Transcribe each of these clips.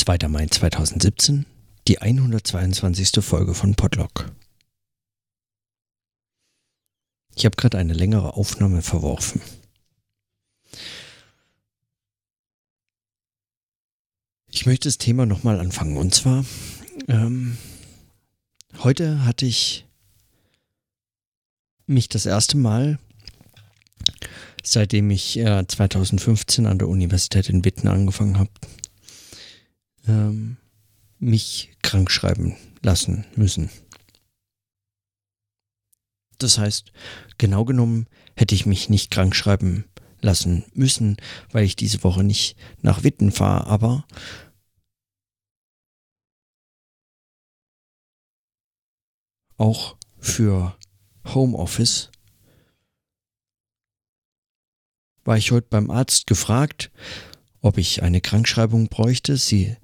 2. Mai 2017, die 122. Folge von Podlock. Ich habe gerade eine längere Aufnahme verworfen. Ich möchte das Thema nochmal anfangen. Und zwar, ähm, heute hatte ich mich das erste Mal, seitdem ich äh, 2015 an der Universität in Witten angefangen habe, ähm, mich krank schreiben lassen müssen. Das heißt, genau genommen hätte ich mich nicht krank schreiben lassen müssen, weil ich diese Woche nicht nach Witten fahre, aber auch für Homeoffice war ich heute beim Arzt gefragt, ob ich eine Krankschreibung bräuchte. Sie,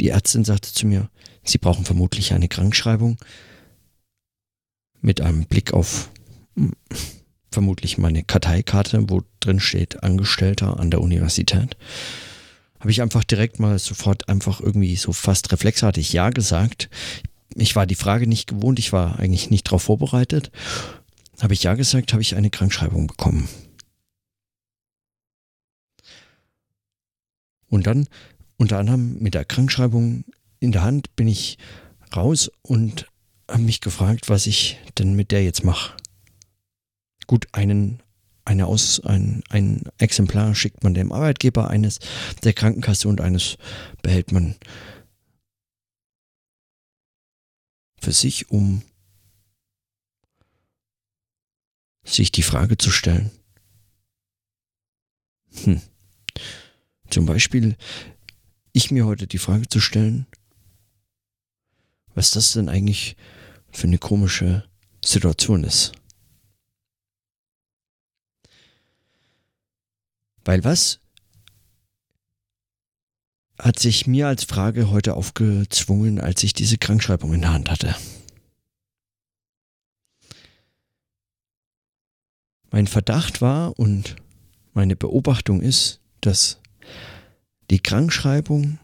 die Ärztin sagte zu mir, Sie brauchen vermutlich eine Krankschreibung mit einem Blick auf hm, vermutlich meine Karteikarte, wo drin steht Angestellter an der Universität. Habe ich einfach direkt mal sofort einfach irgendwie so fast reflexartig Ja gesagt. Ich war die Frage nicht gewohnt, ich war eigentlich nicht darauf vorbereitet. Habe ich Ja gesagt, habe ich eine Krankschreibung bekommen. Und dann unter anderem mit der Krankschreibung in der Hand bin ich raus und habe mich gefragt, was ich denn mit der jetzt mache. Gut, einen, eine Aus, ein, ein Exemplar schickt man dem Arbeitgeber, eines der Krankenkasse und eines behält man für sich, um sich die Frage zu stellen. Hm. Zum Beispiel, ich mir heute die Frage zu stellen, was das denn eigentlich für eine komische Situation ist. Weil was hat sich mir als Frage heute aufgezwungen, als ich diese Krankschreibung in der Hand hatte. Mein Verdacht war und meine Beobachtung ist, dass die Krankschreibung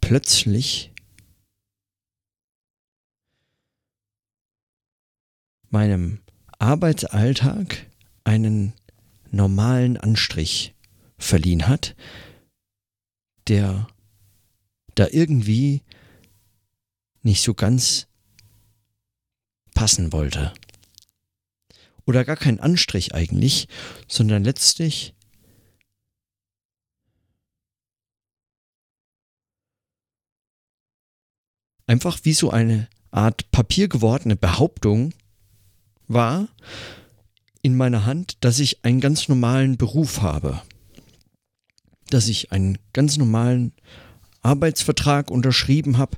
plötzlich meinem Arbeitsalltag einen normalen Anstrich verliehen hat, der da irgendwie nicht so ganz passen wollte. Oder gar kein Anstrich eigentlich, sondern letztlich einfach wie so eine Art Papier gewordene Behauptung war in meiner Hand, dass ich einen ganz normalen Beruf habe. Dass ich einen ganz normalen Arbeitsvertrag unterschrieben habe,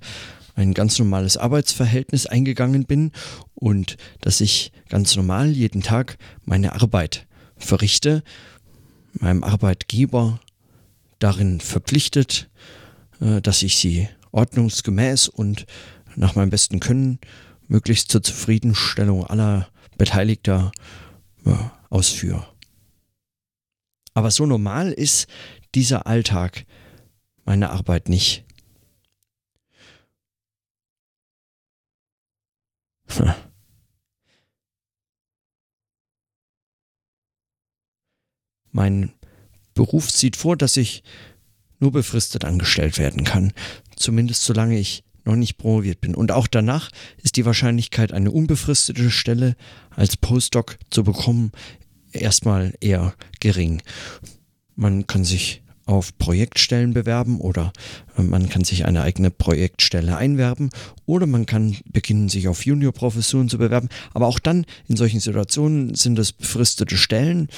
ein ganz normales Arbeitsverhältnis eingegangen bin und dass ich ganz normal jeden Tag meine Arbeit verrichte, meinem Arbeitgeber darin verpflichtet, äh, dass ich sie ordnungsgemäß und nach meinem besten Können möglichst zur Zufriedenstellung aller Beteiligter ausführe. Aber so normal ist dieser Alltag meine Arbeit nicht. Mein Beruf sieht vor, dass ich nur befristet angestellt werden kann, zumindest solange ich noch nicht promoviert bin. Und auch danach ist die Wahrscheinlichkeit, eine unbefristete Stelle als Postdoc zu bekommen, erstmal eher gering. Man kann sich auf Projektstellen bewerben oder äh, man kann sich eine eigene Projektstelle einwerben oder man kann beginnen, sich auf Juniorprofessuren zu bewerben. Aber auch dann in solchen Situationen sind es befristete Stellen,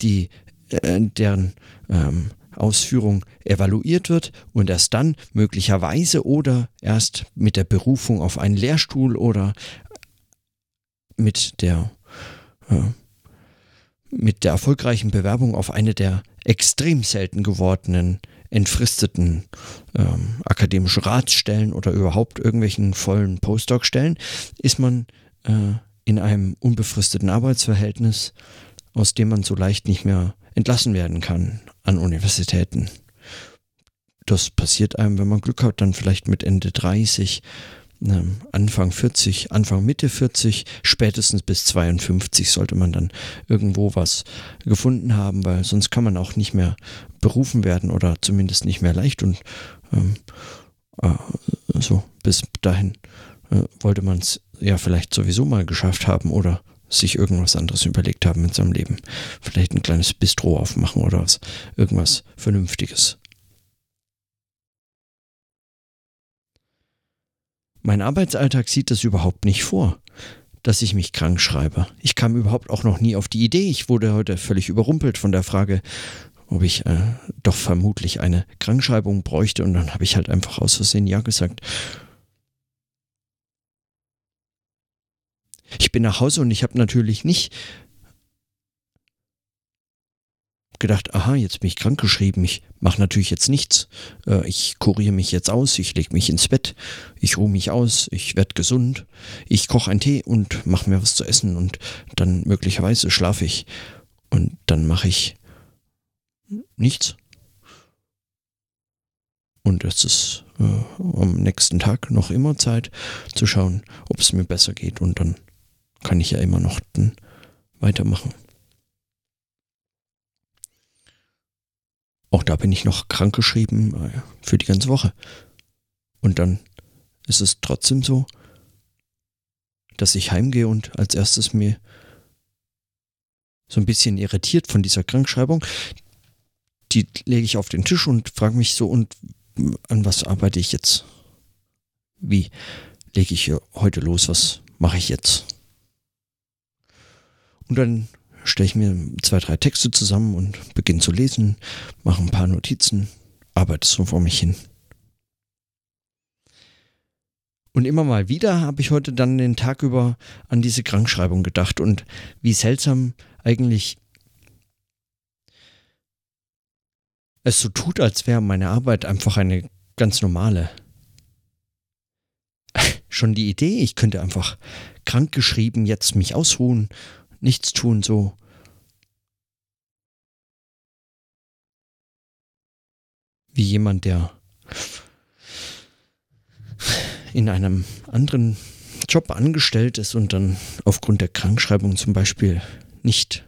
die äh, deren ähm, Ausführung evaluiert wird und erst dann möglicherweise oder erst mit der Berufung auf einen Lehrstuhl oder mit der äh, mit der erfolgreichen Bewerbung auf eine der extrem selten gewordenen entfristeten ähm, akademischen Ratsstellen oder überhaupt irgendwelchen vollen Postdoc-Stellen ist man äh, in einem unbefristeten Arbeitsverhältnis, aus dem man so leicht nicht mehr entlassen werden kann an Universitäten. das passiert einem, wenn man Glück hat, dann vielleicht mit Ende 30, ähm, Anfang 40, Anfang Mitte 40, spätestens bis 52 sollte man dann irgendwo was gefunden haben, weil sonst kann man auch nicht mehr berufen werden oder zumindest nicht mehr leicht und ähm, äh, so bis dahin äh, wollte man es ja vielleicht sowieso mal geschafft haben oder sich irgendwas anderes überlegt haben in seinem Leben. Vielleicht ein kleines Bistro aufmachen oder was, irgendwas Vernünftiges. Mein Arbeitsalltag sieht das überhaupt nicht vor, dass ich mich krank schreibe. Ich kam überhaupt auch noch nie auf die Idee. Ich wurde heute völlig überrumpelt von der Frage, ob ich äh, doch vermutlich eine Krankschreibung bräuchte. Und dann habe ich halt einfach aus Versehen Ja gesagt. Ich bin nach Hause und ich habe natürlich nicht gedacht, aha, jetzt bin ich krankgeschrieben, ich mache natürlich jetzt nichts. Äh, ich kuriere mich jetzt aus, ich lege mich ins Bett, ich ruhe mich aus, ich werde gesund, ich koche einen Tee und mache mir was zu essen und dann möglicherweise schlafe ich und dann mache ich nichts. Und es ist äh, am nächsten Tag noch immer Zeit zu schauen, ob es mir besser geht und dann kann ich ja immer noch weitermachen. Auch da bin ich noch krankgeschrieben äh, für die ganze Woche. Und dann ist es trotzdem so, dass ich heimgehe und als erstes mir so ein bisschen irritiert von dieser Krankschreibung, die lege ich auf den Tisch und frage mich so, und an was arbeite ich jetzt? Wie lege ich heute los? Was mache ich jetzt? Und dann stelle ich mir zwei, drei Texte zusammen und beginne zu lesen, mache ein paar Notizen, arbeite so vor mich hin. Und immer mal wieder habe ich heute dann den Tag über an diese Krankschreibung gedacht und wie seltsam eigentlich es so tut, als wäre meine Arbeit einfach eine ganz normale. Schon die Idee, ich könnte einfach krankgeschrieben jetzt mich ausruhen, nichts tun, so wie jemand, der in einem anderen Job angestellt ist und dann aufgrund der Krankschreibung zum Beispiel nicht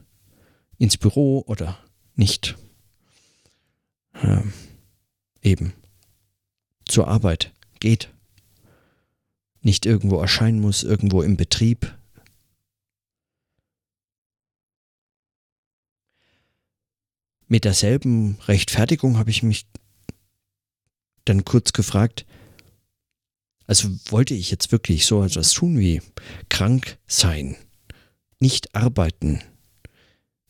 ins Büro oder nicht äh, eben zur Arbeit geht, nicht irgendwo erscheinen muss, irgendwo im Betrieb. Mit derselben Rechtfertigung habe ich mich dann kurz gefragt, also wollte ich jetzt wirklich so etwas tun wie krank sein, nicht arbeiten.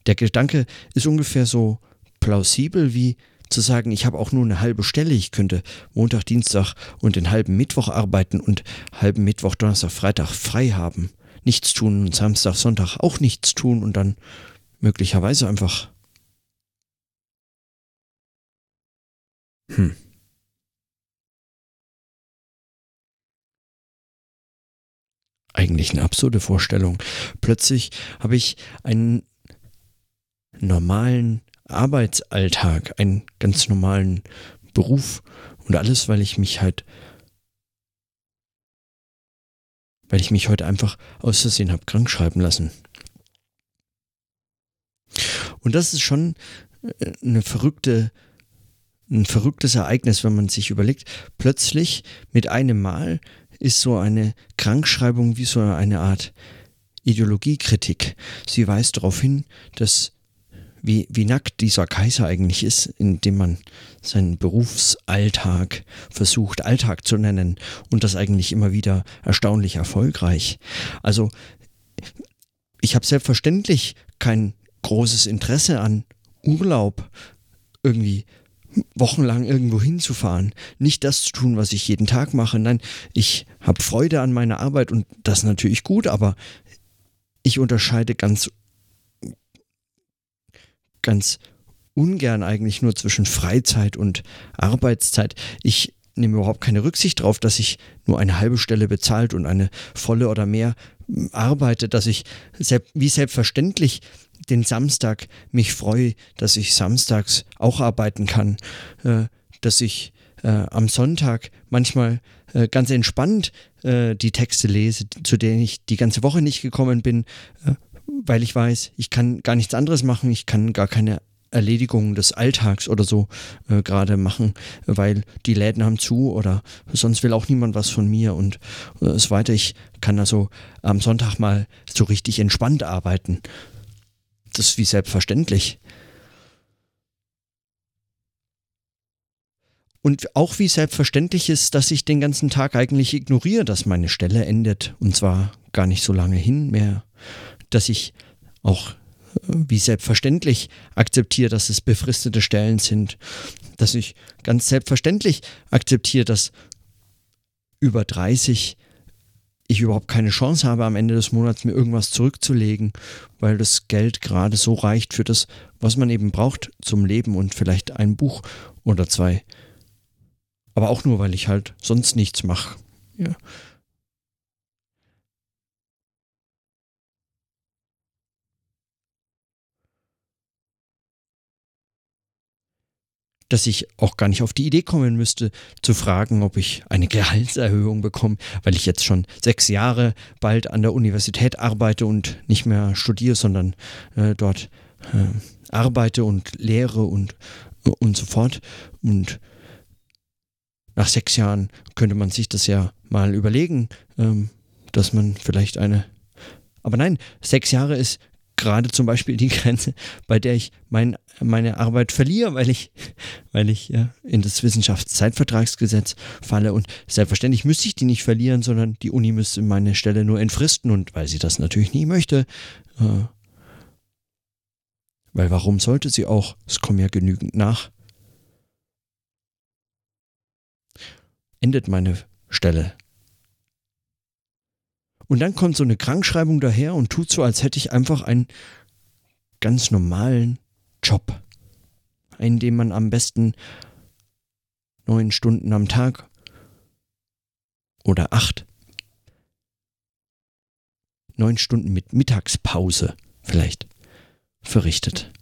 Der Gedanke ist ungefähr so plausibel wie zu sagen, ich habe auch nur eine halbe Stelle, ich könnte Montag, Dienstag und den halben Mittwoch arbeiten und halben Mittwoch, Donnerstag, Freitag frei haben, nichts tun und Samstag, Sonntag auch nichts tun und dann möglicherweise einfach hm. eigentlich eine absurde Vorstellung. Plötzlich habe ich einen normalen Arbeitsalltag, einen ganz normalen Beruf und alles, weil ich mich halt, weil ich mich heute einfach aus Versehen habe krank schreiben lassen. Und das ist schon äh, eine verrückte, ein verrücktes Ereignis, wenn man sich überlegt, plötzlich mit einem Mal ist so eine Krankschreibung wie so eine Art Ideologiekritik. Sie weist darauf hin, dass wie, wie nackt dieser Kaiser eigentlich ist, indem man seinen Berufsalltag versucht, Alltag zu nennen und das eigentlich immer wieder erstaunlich erfolgreich. Also ich habe selbstverständlich kein großes Interesse an Urlaub irgendwie wochenlang irgendwo hinzufahren, nicht das zu tun, was ich jeden Tag mache. Nein, ich habe Freude an meiner Arbeit und das natürlich gut, aber ich unterscheide ganz, ganz ungern eigentlich nur zwischen Freizeit und Arbeitszeit. Ich nehme überhaupt keine Rücksicht darauf, dass ich nur eine halbe Stelle bezahlt und eine volle oder mehr arbeite, dass ich wie selbstverständlich den Samstag mich freue, dass ich samstags auch arbeiten kann, äh, dass ich äh, am Sonntag manchmal äh, ganz entspannt äh, die Texte lese, zu denen ich die ganze Woche nicht gekommen bin, äh, weil ich weiß, ich kann gar nichts anderes machen, ich kann gar keine Erledigungen des Alltags oder so äh, gerade machen, weil die Läden haben zu oder sonst will auch niemand was von mir und äh, so weiter. Ich kann also am Sonntag mal so richtig entspannt arbeiten. Das ist wie selbstverständlich. Und auch wie selbstverständlich ist, dass ich den ganzen Tag eigentlich ignoriere, dass meine Stelle endet. Und zwar gar nicht so lange hin mehr. Dass ich auch äh, wie selbstverständlich akzeptiere, dass es befristete Stellen sind. Dass ich ganz selbstverständlich akzeptiere, dass über 30 ich überhaupt keine Chance habe, am Ende des Monats mir irgendwas zurückzulegen, weil das Geld gerade so reicht für das, was man eben braucht zum Leben und vielleicht ein Buch oder zwei. Aber auch nur, weil ich halt sonst nichts mache. Ja. Dass ich auch gar nicht auf die Idee kommen müsste, zu fragen, ob ich eine Gehaltserhöhung bekomme, weil ich jetzt schon sechs Jahre bald an der Universität arbeite und nicht mehr studiere, sondern äh, dort äh, arbeite und lehre und, und so fort. Und nach sechs Jahren könnte man sich das ja mal überlegen, ähm, dass man vielleicht eine. Aber nein, sechs Jahre ist gerade zum Beispiel die Grenze, bei der ich mein, meine Arbeit verliere, weil ich, weil ich ja, in das Wissenschaftszeitvertragsgesetz falle. Und selbstverständlich müsste ich die nicht verlieren, sondern die Uni müsste meine Stelle nur entfristen. Und weil sie das natürlich nie möchte, äh, weil warum sollte sie auch? Es kommen ja genügend nach. endet meine Stelle. Und dann kommt so eine Krankschreibung daher und tut so, als hätte ich einfach einen ganz normalen Job, einen, den man am besten neun Stunden am Tag oder acht, neun Stunden mit Mittagspause vielleicht verrichtet.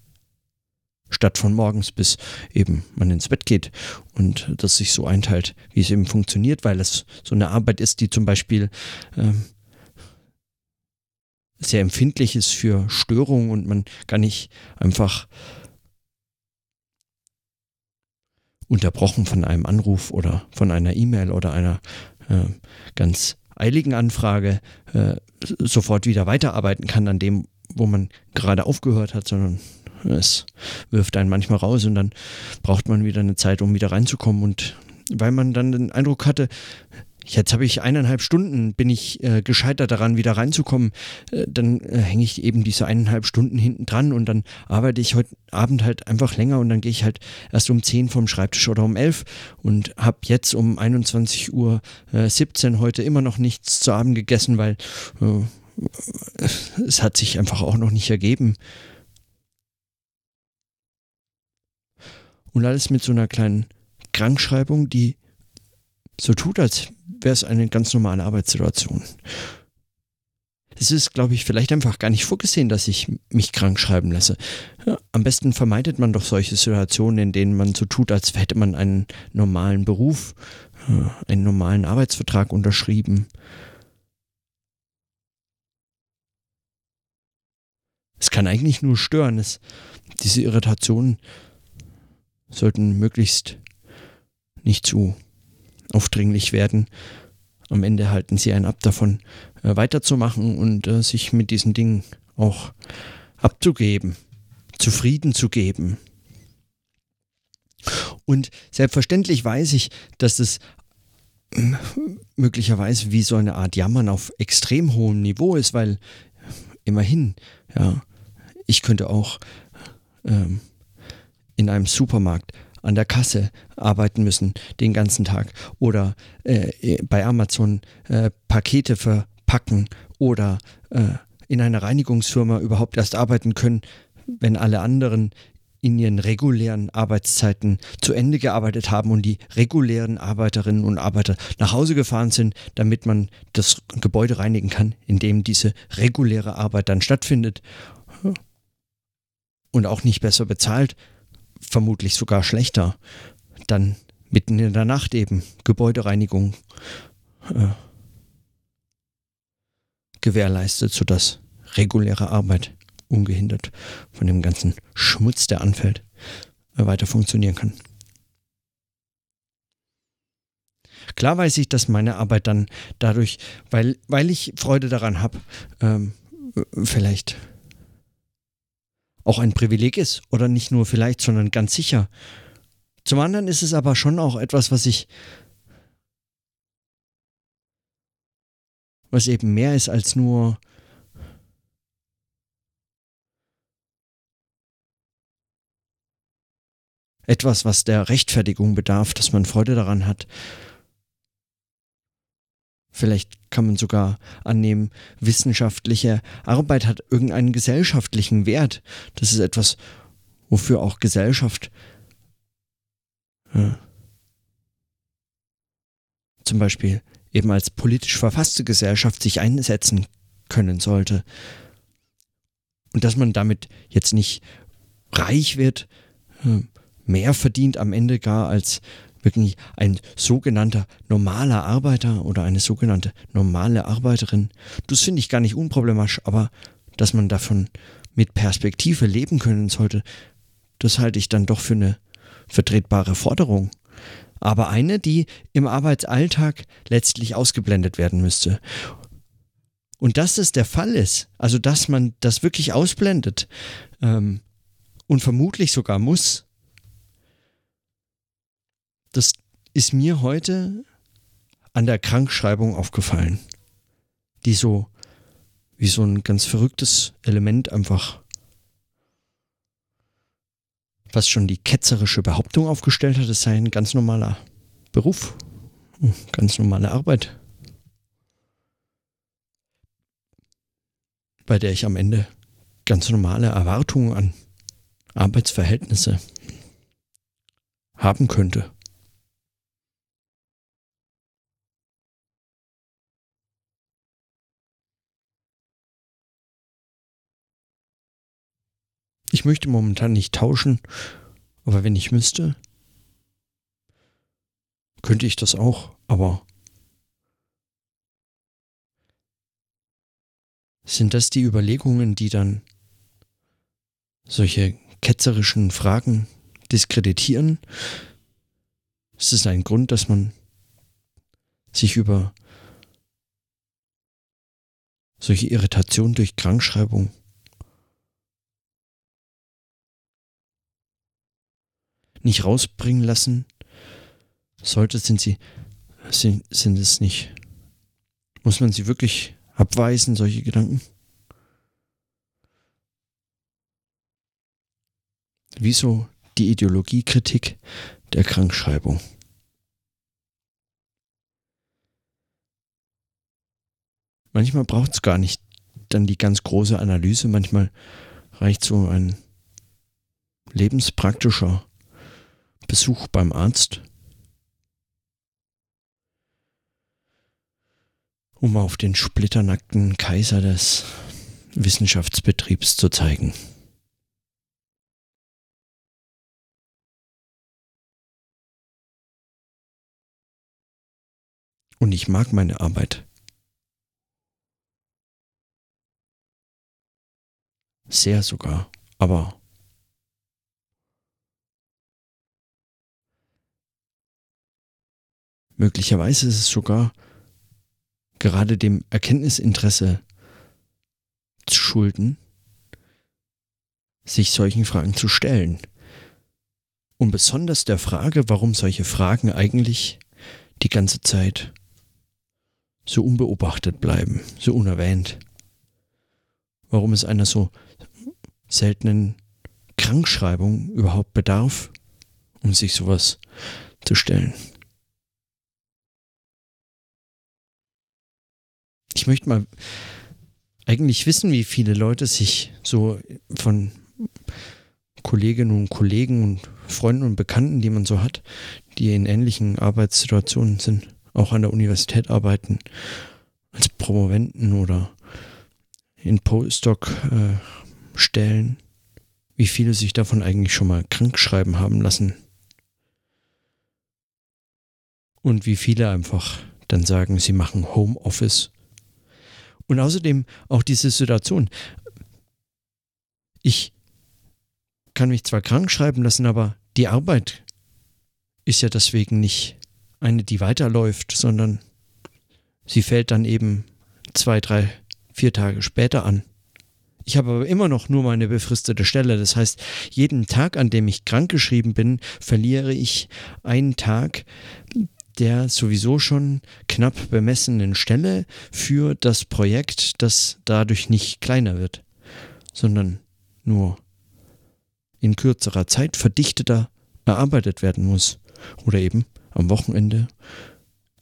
Statt von morgens bis eben man ins Bett geht und das sich so einteilt, wie es eben funktioniert, weil es so eine Arbeit ist, die zum Beispiel ähm, sehr empfindlich ist für Störungen und man kann nicht einfach unterbrochen von einem Anruf oder von einer E-Mail oder einer äh, ganz eiligen Anfrage äh, sofort wieder weiterarbeiten kann an dem, wo man gerade aufgehört hat, sondern es wirft einen manchmal raus und dann braucht man wieder eine Zeit, um wieder reinzukommen. Und weil man dann den Eindruck hatte, Jetzt habe ich eineinhalb Stunden, bin ich äh, gescheitert daran, wieder reinzukommen. Äh, dann äh, hänge ich eben diese eineinhalb Stunden hinten dran und dann arbeite ich heute Abend halt einfach länger und dann gehe ich halt erst um zehn vom Schreibtisch oder um elf und habe jetzt um 21 Uhr 17 äh, heute immer noch nichts zu Abend gegessen, weil äh, es hat sich einfach auch noch nicht ergeben. Und alles mit so einer kleinen Krankschreibung, die so tut, als wäre es eine ganz normale Arbeitssituation. Es ist, glaube ich, vielleicht einfach gar nicht vorgesehen, dass ich mich krank schreiben lasse. Ja, am besten vermeidet man doch solche Situationen, in denen man so tut, als hätte man einen normalen Beruf, einen normalen Arbeitsvertrag unterschrieben. Es kann eigentlich nur stören. Es, diese Irritation sollten möglichst nicht zu aufdringlich werden. Am Ende halten sie einen ab davon, äh, weiterzumachen und äh, sich mit diesen Dingen auch abzugeben, zufrieden zu geben. Und selbstverständlich weiß ich, dass es äh, möglicherweise wie so eine Art Jammern auf extrem hohem Niveau ist, weil immerhin, ja, ich könnte auch ähm, in einem Supermarkt an der Kasse arbeiten müssen den ganzen Tag oder äh, bei Amazon äh, Pakete verpacken oder äh, in einer Reinigungsfirma überhaupt erst arbeiten können, wenn alle anderen in ihren regulären Arbeitszeiten zu Ende gearbeitet haben und die regulären Arbeiterinnen und Arbeiter nach Hause gefahren sind, damit man das Gebäude reinigen kann, in dem diese reguläre Arbeit dann stattfindet. Und auch nicht besser bezahlt, vermutlich sogar schlechter, dann mitten in der Nacht eben Gebäudereinigung äh, gewährleistet, sodass reguläre Arbeit ungehindert von dem ganzen Schmutz, der anfällt, äh, weiter funktionieren kann. Klar weiß ich, dass meine Arbeit dann dadurch, weil, weil ich Freude daran habe, ähm, vielleicht auch ein Privileg ist. Oder nicht nur vielleicht, sondern ganz sicher. Zum anderen ist es aber schon auch etwas, was ich, was eben mehr ist als nur etwas, was der Rechtfertigung bedarf, dass man Freude daran hat, Vielleicht kann man sogar annehmen, wissenschaftliche Arbeit hat irgendeinen gesellschaftlichen Wert. Das ist etwas, wofür auch Gesellschaft ja, zum Beispiel eben als politisch verfasste Gesellschaft sich einsetzen können sollte. Und dass man damit jetzt nicht reich wird, mehr verdient am Ende gar als wirklich ein sogenannter normaler Arbeiter oder eine sogenannte normale Arbeiterin, das finde ich gar nicht unproblematisch, aber dass man davon mit Perspektive leben können sollte, das halte ich dann doch für eine vertretbare Forderung. Aber eine, die im Arbeitsalltag letztlich ausgeblendet werden müsste. Und dass das der Fall ist, also dass man das wirklich ausblendet ähm, und vermutlich sogar muss, das ist mir heute an der Krankschreibung aufgefallen, die so wie so ein ganz verrücktes Element einfach fast schon die ketzerische Behauptung aufgestellt hat, es sei ein ganz normaler Beruf, ganz normale Arbeit, bei der ich am Ende ganz normale Erwartungen an Arbeitsverhältnisse haben könnte. Ich möchte momentan nicht tauschen, aber wenn ich müsste, könnte ich das auch, aber sind das die Überlegungen, die dann solche ketzerischen Fragen diskreditieren? Ist es ein Grund, dass man sich über solche Irritationen durch Krankschreibung nicht rausbringen lassen sollte, sind sie, sind, sind es nicht. Muss man sie wirklich abweisen, solche Gedanken? Wieso die Ideologiekritik der Krankschreibung? Manchmal braucht es gar nicht dann die ganz große Analyse, manchmal reicht so ein lebenspraktischer Besuch beim Arzt, um auf den splitternackten Kaiser des Wissenschaftsbetriebs zu zeigen. Und ich mag meine Arbeit. Sehr sogar, aber Möglicherweise ist es sogar gerade dem Erkenntnisinteresse zu schulden, sich solchen Fragen zu stellen. Und besonders der Frage, warum solche Fragen eigentlich die ganze Zeit so unbeobachtet bleiben, so unerwähnt. Warum es einer so seltenen Krankschreibung überhaupt bedarf, um sich sowas zu stellen. Ich möchte mal eigentlich wissen, wie viele Leute sich so von Kolleginnen und Kollegen und Freunden und Bekannten, die man so hat, die in ähnlichen Arbeitssituationen sind, auch an der Universität arbeiten, als Promoventen oder in Postdoc-Stellen, äh, wie viele sich davon eigentlich schon mal krank schreiben haben lassen. Und wie viele einfach dann sagen, sie machen Homeoffice. Und außerdem auch diese Situation. Ich kann mich zwar krank schreiben lassen, aber die Arbeit ist ja deswegen nicht eine, die weiterläuft, sondern sie fällt dann eben zwei, drei, vier Tage später an. Ich habe aber immer noch nur meine befristete Stelle. Das heißt, jeden Tag, an dem ich krankgeschrieben bin, verliere ich einen Tag der sowieso schon knapp bemessenen Stelle für das Projekt, das dadurch nicht kleiner wird, sondern nur in kürzerer Zeit verdichteter erarbeitet werden muss. Oder eben am Wochenende,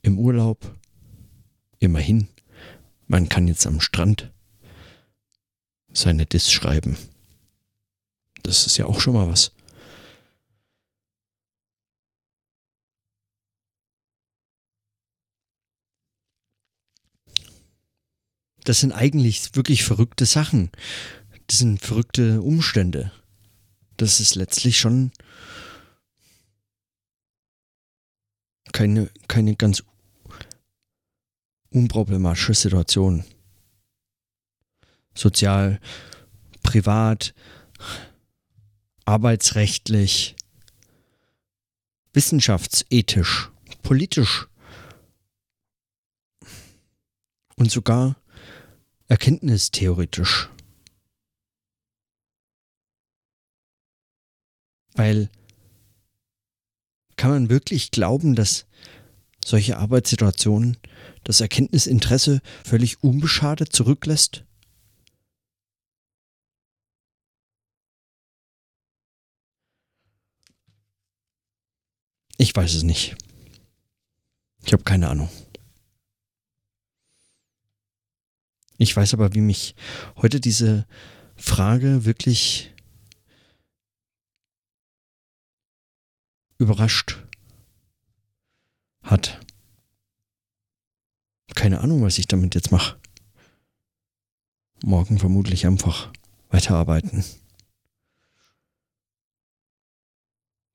im Urlaub. Immerhin, man kann jetzt am Strand seine Diss schreiben. Das ist ja auch schon mal was. Das sind eigentlich wirklich verrückte Sachen. Das sind verrückte Umstände. Das ist letztlich schon keine, keine ganz unproblematische Situation. Sozial, privat, arbeitsrechtlich, wissenschaftsethisch, politisch und sogar erkenntnistheoretisch. Weil kann man wirklich glauben, dass solche Arbeitssituationen das Erkenntnisinteresse völlig unbeschadet zurücklässt? Ich weiß es nicht. Ich habe keine Ahnung. Ich weiß aber, wie mich heute diese Frage wirklich überrascht hat. Keine Ahnung, was ich damit jetzt mache. Morgen vermutlich einfach weiterarbeiten.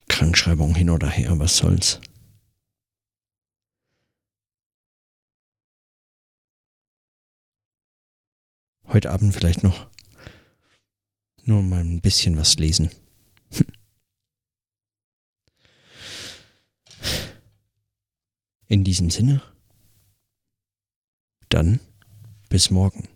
Krankschreibung hin oder her, was soll's. Heute Abend vielleicht noch nur mal ein bisschen was lesen. In diesem Sinne, dann bis morgen.